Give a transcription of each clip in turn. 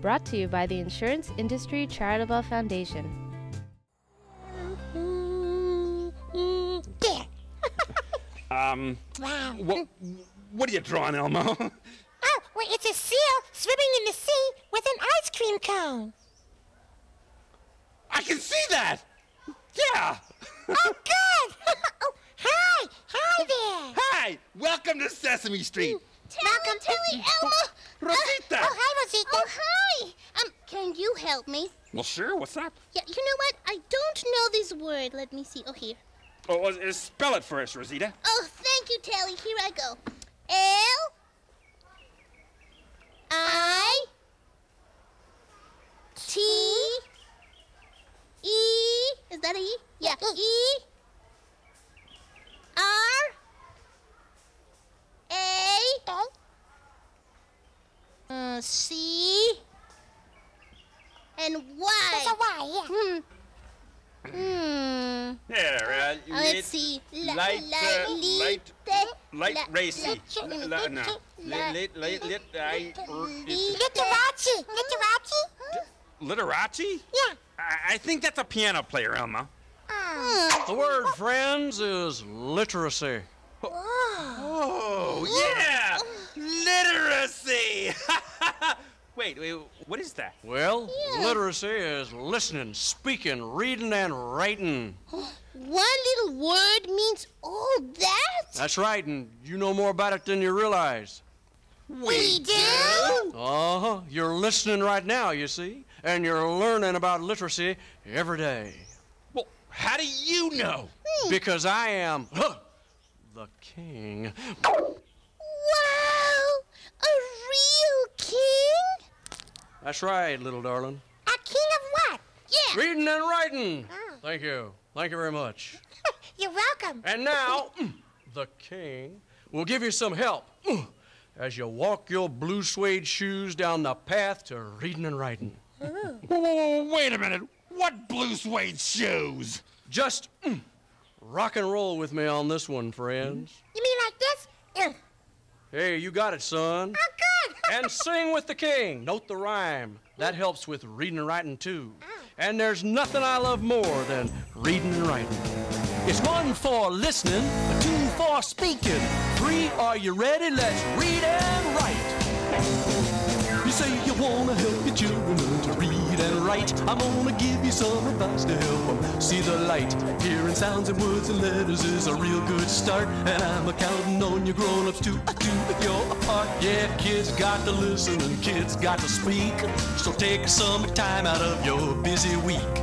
Brought to you by the Insurance Industry Charitable Foundation. There. Um, Wow. what, what are you drawing, Elmo? Oh, well, it's a seal swimming in the sea with an ice cream cone. I can see that! Yeah! Oh, good. oh, hi. Hi there. Hi! Welcome to Sesame Street! Welcome. Telly, Elmo. Rosita! Oh, hi, Rosita. Oh, hi. Um, can you help me? Well, sure, what's up? Yeah, you know what? I don't know this word. Let me see. Oh, here. Oh, uh, uh, spell it for us, Rosita. Oh, thank you, Telly. Here I go. L I T E. Is that a E? Yeah. E R A uh, C and There's a Y. Y, yeah. Hmm. Hmm. There, uh, Uh, let's see. La, light, la, uh, li, light- te, light la, racy. la, La- la- no. la- Lit, lit, lit, lit, I, li- Literace. Literace? Literace? Yeah. I, I think that's a piano player, Elmo. The word, friends, is literacy. Oh, yeah! Literacy! Wait, wait, what is that? Well, literacy is listening, speaking, reading, and writing. One little word means all that? That's right, and you know more about it than you realize. We do? Uh huh. You're listening right now, you see, and you're learning about literacy every day. Well, how do you know? Because I am huh, the king. Wow! A real king? That's right, little darling. A king of what? Yeah. Reading and writing. Oh. Thank you. Thank you very much. You're welcome. And now, the king will give you some help as you walk your blue suede shoes down the path to reading and writing. Whoa, whoa, whoa, wait a minute. What blue suede shoes? Just rock and roll with me on this one, friends. You mean like this? Hey, you got it, son. Oh, good. And sing with the king. Note the rhyme. That helps with reading and writing, too. And there's nothing I love more than reading and writing. It's one for listening, two for speaking. Three, are you ready? Let's read and write. You say you wanna help your children learn to write. I'm gonna give you some advice to help see the light. Hearing sounds and words and letters is a real good start. And I'm counting on you grown-ups to do your part. Yeah, kids got to listen and kids got to speak. So take some time out of your busy week.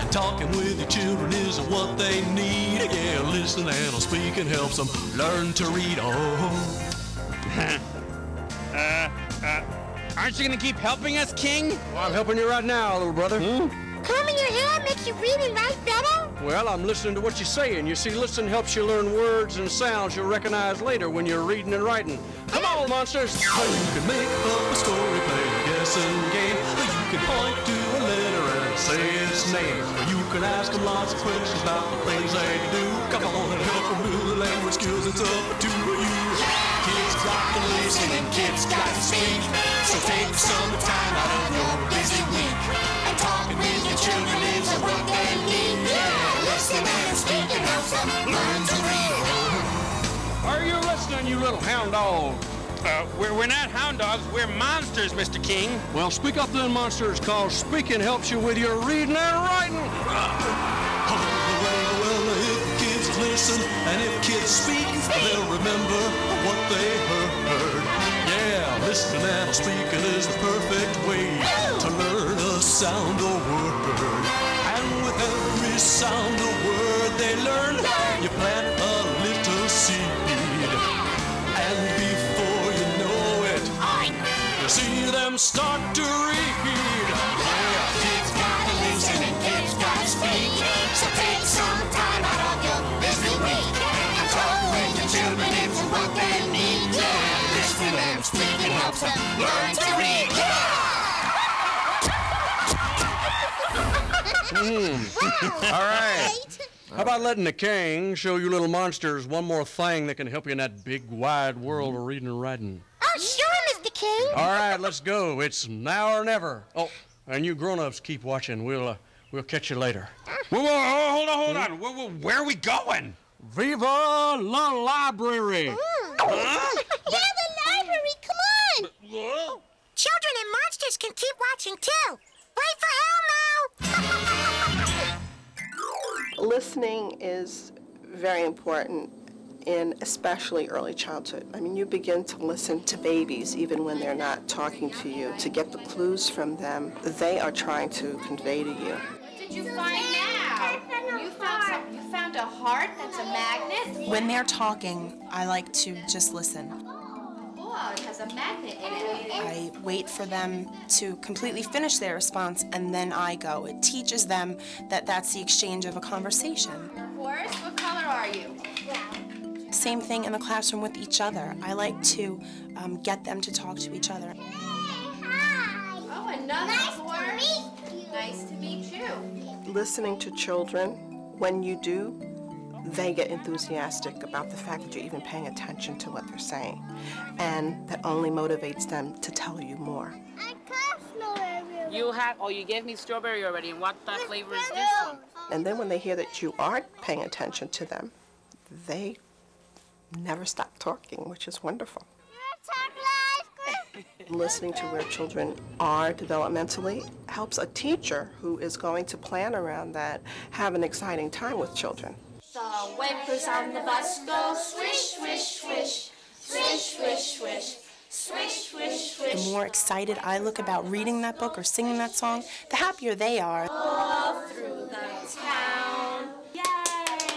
And talking with your children is what they need. Yeah, listening and speaking helps them learn to read. Oh. Uh, uh, aren't you gonna keep helping us, King? Well, I'm helping you right now, little brother. Hmm? Combing your hair makes you read and write better? Well, I'm listening to what you're saying. You see, listening helps you learn words and sounds you'll recognize later when you're reading and writing. Come on, monsters! You can make up a story, play a guessing game. Or you can point to a letter and say its name. Or you can ask them lots of questions about the things they do. Come on and help them build the language skills. It's up to you. Kids got to listen and kids got to speak. So take some time out of your busy week. And talk with your children is what they need. Yeah, listen and speak and help them learn to read. Are you listening, you little hound dog? Uh, we're, we're not hound dogs, we're monsters, Mr. King. Well, speak up then, monsters, cause speaking helps you with your reading and writing. Oh, well, well, if kids listen and if kids speak, they'll remember what they heard. Yeah, listening and speaking is the perfect way to learn a sound or word. And with every sound or word they learn, you plant a little seed. And before you know it, you see them start helps them learn to read. All right. How about letting the king show you little monsters one more thing that can help you in that big wide world of reading and writing? Oh, sure, Mr. King. All right, let's go. It's now or never. Oh, and you grown-ups keep watching. We'll uh, we'll catch you later. Whoa, whoa, whoa, hold on, hold on. Whoa, whoa, where are we going? Viva la library! Huh? Yeah, the library. Come on. Whoa. Children and monsters can keep watching too. Wait for Elmo. Listening is very important in especially early childhood. I mean, you begin to listen to babies even when they're not talking to you to get the clues from them they are trying to convey to you. What did you find now? You found some, you found a heart that's a magnet? When they're talking, I like to just listen. I wait for them to completely finish their response and then I go. It teaches them that that's the exchange of a conversation. Forrest, what color are you? Yeah. Same thing in the classroom with each other. I like to um, get them to talk to each other. Hey, hi. Oh, another nice Forrest. Nice to meet you. Listening to children, when you do, they get enthusiastic about the fact that you're even paying attention to what they're saying. And that only motivates them to tell you more. You have, oh, you gave me strawberry already, and what that flavor is this one? And then when they hear that you are paying attention to them, they never stop talking, which is wonderful. Listening to where children are developmentally helps a teacher who is going to plan around that have an exciting time with children. The on the bus go swish, swish, swish. Swish, swish, swish. Swish, swish, swish. The more excited I look about reading that book or singing that song, the happier they are. All through the town. Yay!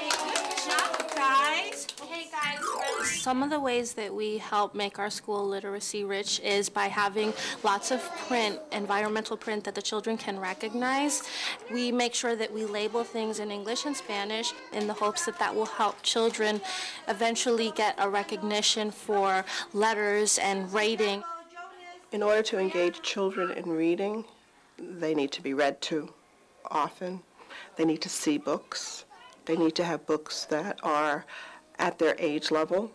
Good job, guys. Okay, guys, ready? Some of the ways that we help make our school literacy rich is by having lots of print, environmental print that the children can recognize. We make sure that we label things in English and Spanish in the hopes that that will help children eventually get a recognition for letters and writing. In order to engage children in reading, they need to be read to often. They need to see books. They need to have books that are at their age level.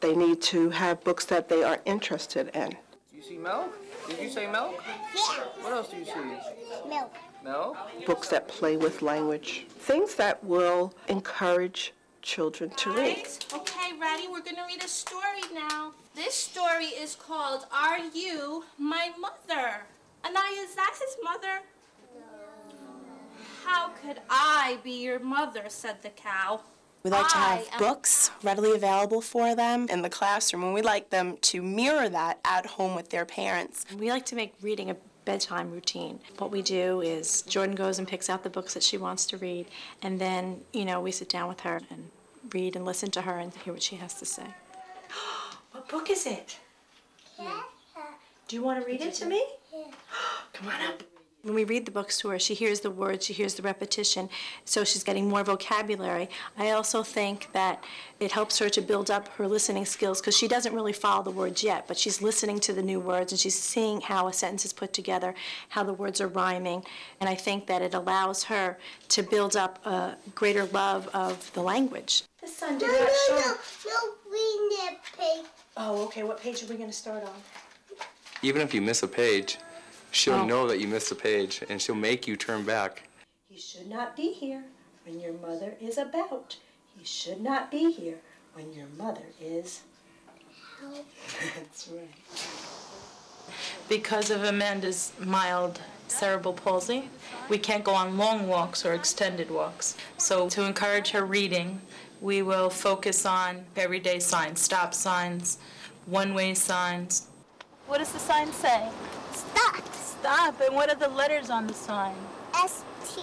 They need to have books that they are interested in. Do you see milk? Did you say milk? Yeah, What else do you see? milk. Milk? Books that play with language. Things that will encourage children to read. Okay, ready? We're gonna read a story now. This story is called Are You My Mother? Anaya, is that his mother? No. How could I be your mother? said the cow. We like to I have am- books readily available for them in the classroom, and we like them to mirror that at home with their parents. We like to make reading a bedtime routine. What we do is Jordan goes and picks out the books that she wants to read, and then, you know, we sit down with her and read and listen to her and hear what she has to say. what book is it? Do you want to read it to me? Come on up. When we read the books to her, she hears the words, she hears the repetition, so she's getting more vocabulary. I also think that it helps her to build up her listening skills because she doesn't really follow the words yet, but she's listening to the new words and she's seeing how a sentence is put together, how the words are rhyming, and I think that it allows her to build up a greater love of the language. The sun did not shine. no, read that page. Oh, okay. What page are we going to start on? Even if you miss a page, she'll Oh. know that you missed a page and she'll make you turn back. He should not be here when your mother is about. He should not be here when your mother is. That's right. Because of Amanda's mild cerebral palsy, we can't go on long walks or extended walks. So to encourage her reading, we will focus on everyday signs, stop signs, one-way signs. What does the sign say? Stop. Stop. And what are the letters on the sign? S T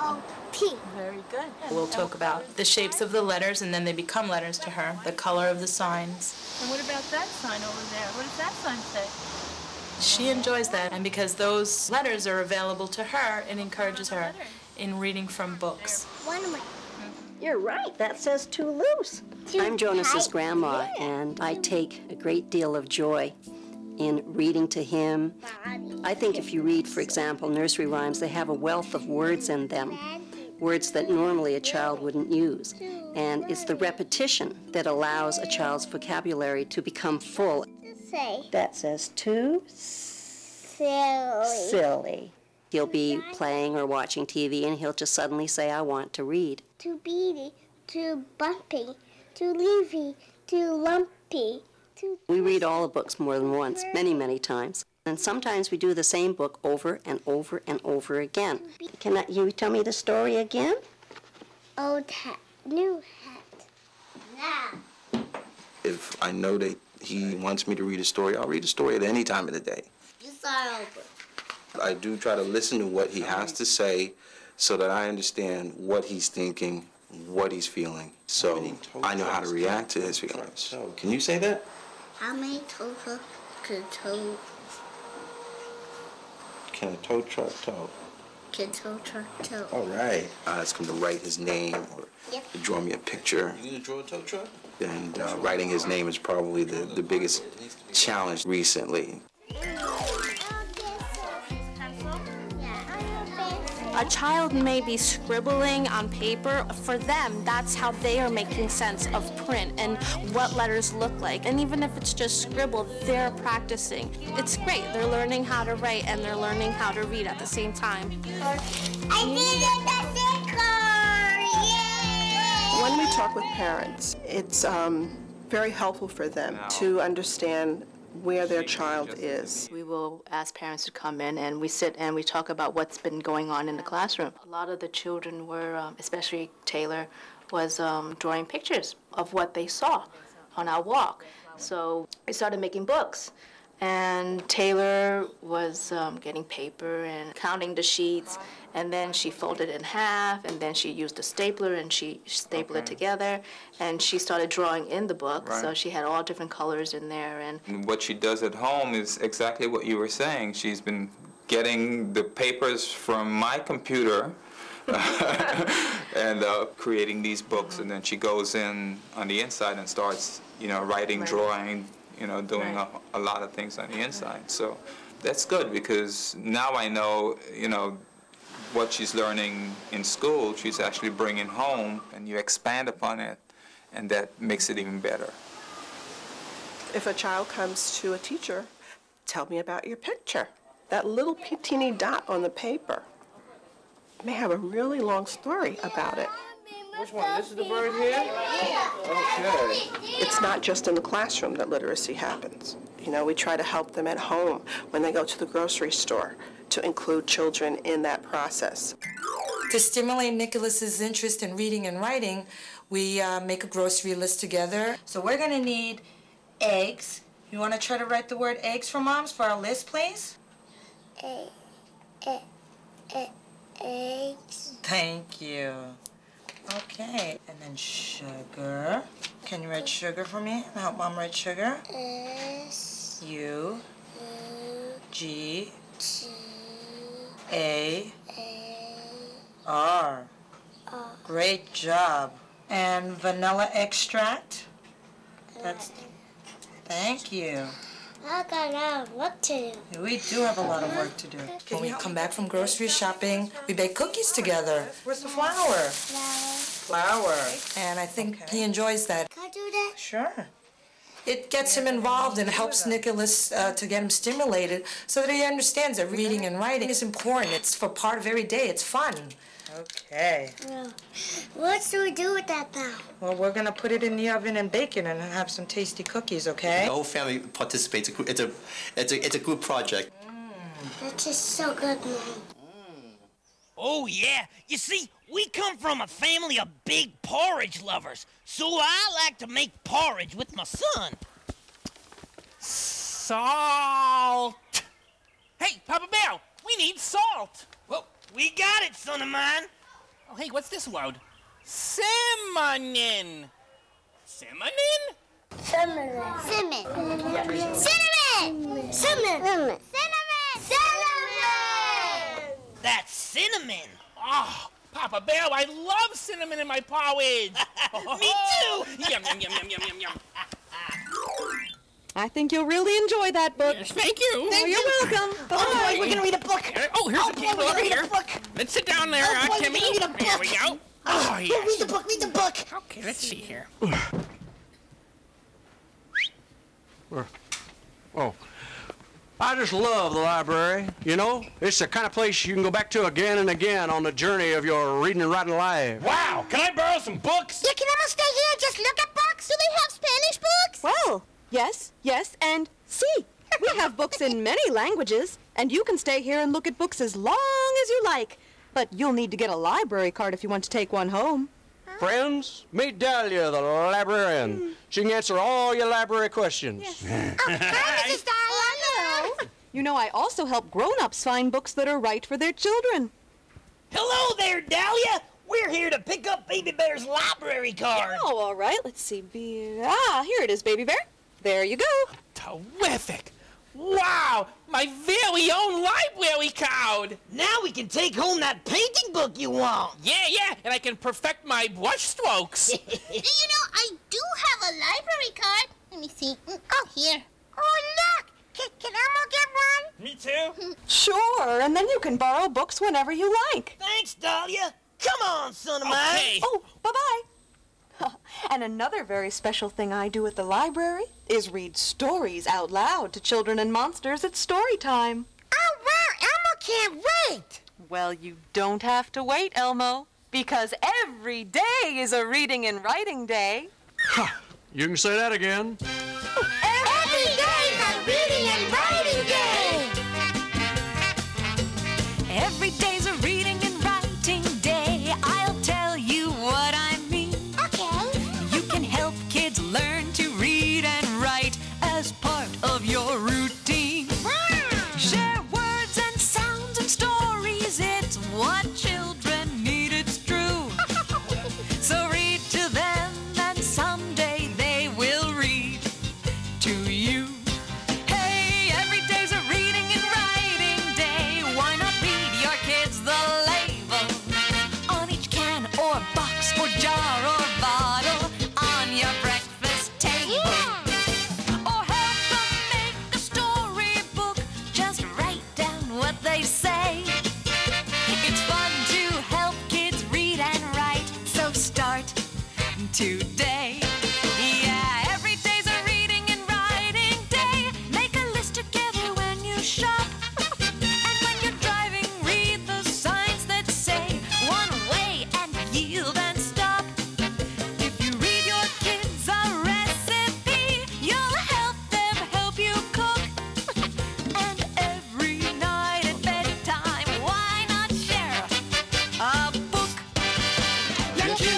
O P. Very good. We'll talk about the shapes of the letters and then they become letters to her, the color of the signs. And what about that sign over there? What does that sign say? She enjoys that, and because those letters are available to her, it encourages her in reading from books. One way. Mm-hmm. You're right, that says too loose. I'm Jonas's grandma, and I take a great deal of joy in reading to him. I think if you read, for example, nursery rhymes, they have a wealth of words in them, words that normally a child wouldn't use. And it's the repetition that allows a child's vocabulary to become full. That says too Silly. silly. He'll be playing or watching TV and he'll just suddenly say, I want to read. Too beady. Too bumpy. Too leafy. Too lumpy. Too. We read all the books more than once, many, many times. And sometimes we do the same book over and over and over again. Can I, you tell me the story again? Old hat. New hat. Now. If I know that he wants me to read a story, I'll read a story at any time of the day. You start over. I do try to listen to what he has to say so that I understand what he's thinking, what he's feeling. So I know how to react to his feelings. Oh, can you say that? How many toes could toe Can a tow truck tow? could toe truck toe? All right. I ask him to write his name or Yep. to draw me a picture. You gonna draw a tow truck? And uh, writing his name is probably the, the biggest challenge recently. A child may be scribbling on paper. For them, that's how they are making sense of print and what letters look like. And even if it's just scribbled, they're practicing. It's great. They're learning how to write and they're learning how to read at the same time. I did it, the When we talk with parents, it's um, very helpful for them to understand where their child is. We will ask parents to come in and we sit and we talk about what's been going on in the classroom. A lot of the children were, um, especially Taylor, was um, drawing pictures of what they saw on our walk. So we started making books. And Taylor was um, getting paper and counting the sheets, and then she folded it in half, and then she used a stapler and she stapled it Okay. together, and she started drawing in the book. So Right. she had all different colors in there, and And what she does at home is exactly what you were saying. She's been getting the papers from my computer and uh, creating these books, and then she goes in on the inside and starts, you know, writing, Right. drawing, you know, doing a, a lot of things on the inside. So that's good because now I know, you know, what she's learning in school, she's actually bringing home, and you expand upon it, and that makes it even better. If a child comes to a teacher, tell me about your picture. That little teeny dot on the paper may have a really long story about it. Which one? This is the bird here? Okay. It's not just in the classroom that literacy happens. You know, we try to help them at home when they go to the grocery store to include children in that process. To stimulate Nicholas's interest in reading and writing, we uh, make a grocery list together. So we're gonna need eggs. You wanna try to write the word eggs for moms for our list, please? A, a, a, eggs. Thank you. Okay, and then sugar. Can you write sugar for me? Help mom write sugar. S, U, U, G, G, A, A, R. R. Great job. And vanilla extract? That's. Thank you. I got a lot of work to do. We do have a lot of work to do. When we come back from grocery shopping, we bake cookies together. Where's the flour? flour? Flour. And I think he enjoys that. Can I do that? Sure. It gets him involved and helps Nicholas uh, to get him stimulated so that he understands that reading and writing is important. It's for part of every day. It's fun. Okay. Well, what should we do with that now? Well, we're gonna put it in the oven and bake it and have some tasty cookies, okay? The whole family participates. It's a, it's a, it's a, it's group project. That's just so good, Mom. Oh, yeah. You see, we come from a family of big porridge lovers, so I like to make porridge with my son. Salt. Hey, Papa Bear, we need salt. Well, we got it, son of mine. Oh, hey, what's this word? Salmonin. Salmonin? Cinnamon. Cinnamon. Cinnamon. Cinnamon. Cinnamon. Cinnamon. That's cinnamon. Oh, Papa Bear, I love cinnamon in my porridge. Me too. Yum, yum, yum, yum, yum, yum, yum. I think you'll really enjoy that book. Yes, thank you. Oh, Thank you're you. welcome. Oh, Bye. we're gonna read a book. Oh, here's Oh, a boy, table we're over gonna read a here. book. Let's sit down there, Oh, uh, boy, we're Timmy. read a There we go. Oh, yes. Read the book. Read the book. Okay, let's see here. Oh. I just love the library. You know, it's the kind of place you can go back to again and again on the journey of your reading and writing life. Wow, can I borrow some books? You can almost stay here and just look at books. Do they have Spanish books? Well, yes, yes, and see. We have books in many languages, and you can stay here and look at books as long as you like. But you'll need to get a library card if you want to take one home. Friends, meet Dahlia, the librarian. Hmm. She can answer all your library questions. Yes. oh, hi, Mrs. Dahlia. You know, I also help grown-ups find books that are right for their children. Hello there, Dahlia. We're here to pick up Baby Bear's library card. Oh, all right. Let's see. Be- ah, here it is, Baby Bear. There you go. Terrific. Wow, my very own library card. Now we can take home that painting book you want. Yeah, yeah, and I can perfect my brush strokes. you know, I do have a library card. Let me see. Mm, Oh, here. Oh, look. Can, can Elmo get one? Me too. Sure, and then you can borrow books whenever you like. Thanks, Dahlia. Come on, son of mine. Oh, bye-bye. and another very special thing I do at the library is read stories out loud to children and monsters at story time. Oh, wow. Elmo can't wait. Well, you don't have to wait, Elmo, because every day is a reading and writing day. You can say that again. Every day's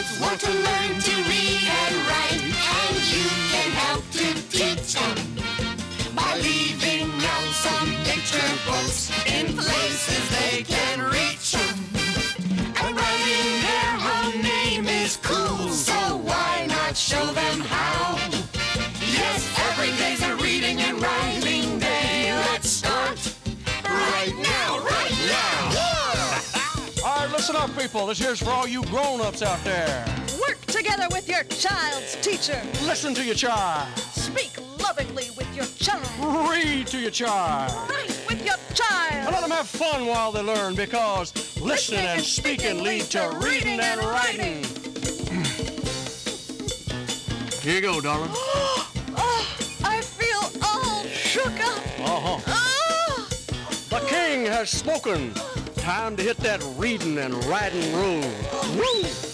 kids want to learn to read and write, and you can help to teach them by leaving out some picture books in places they can reach them. And writing their own name is cool, so why not show them how? Yes, every day's a reading and writing listen up, people. This here's for all you grown-ups out there. Work together with your child's teacher. Listen to your child. Speak lovingly with your child. Read to your child. Write with your child. And let them have fun while they learn because listening and speaking lead to reading and writing. Here you go, darling. oh, I feel all shook up. Uh-huh. Oh, The king has spoken. Time to hit that reading and writing room. Woo!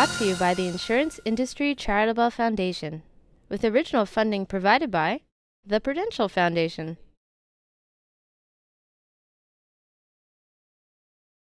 Brought to you by the Insurance Industry Charitable Foundation, with original funding provided by the Prudential Foundation.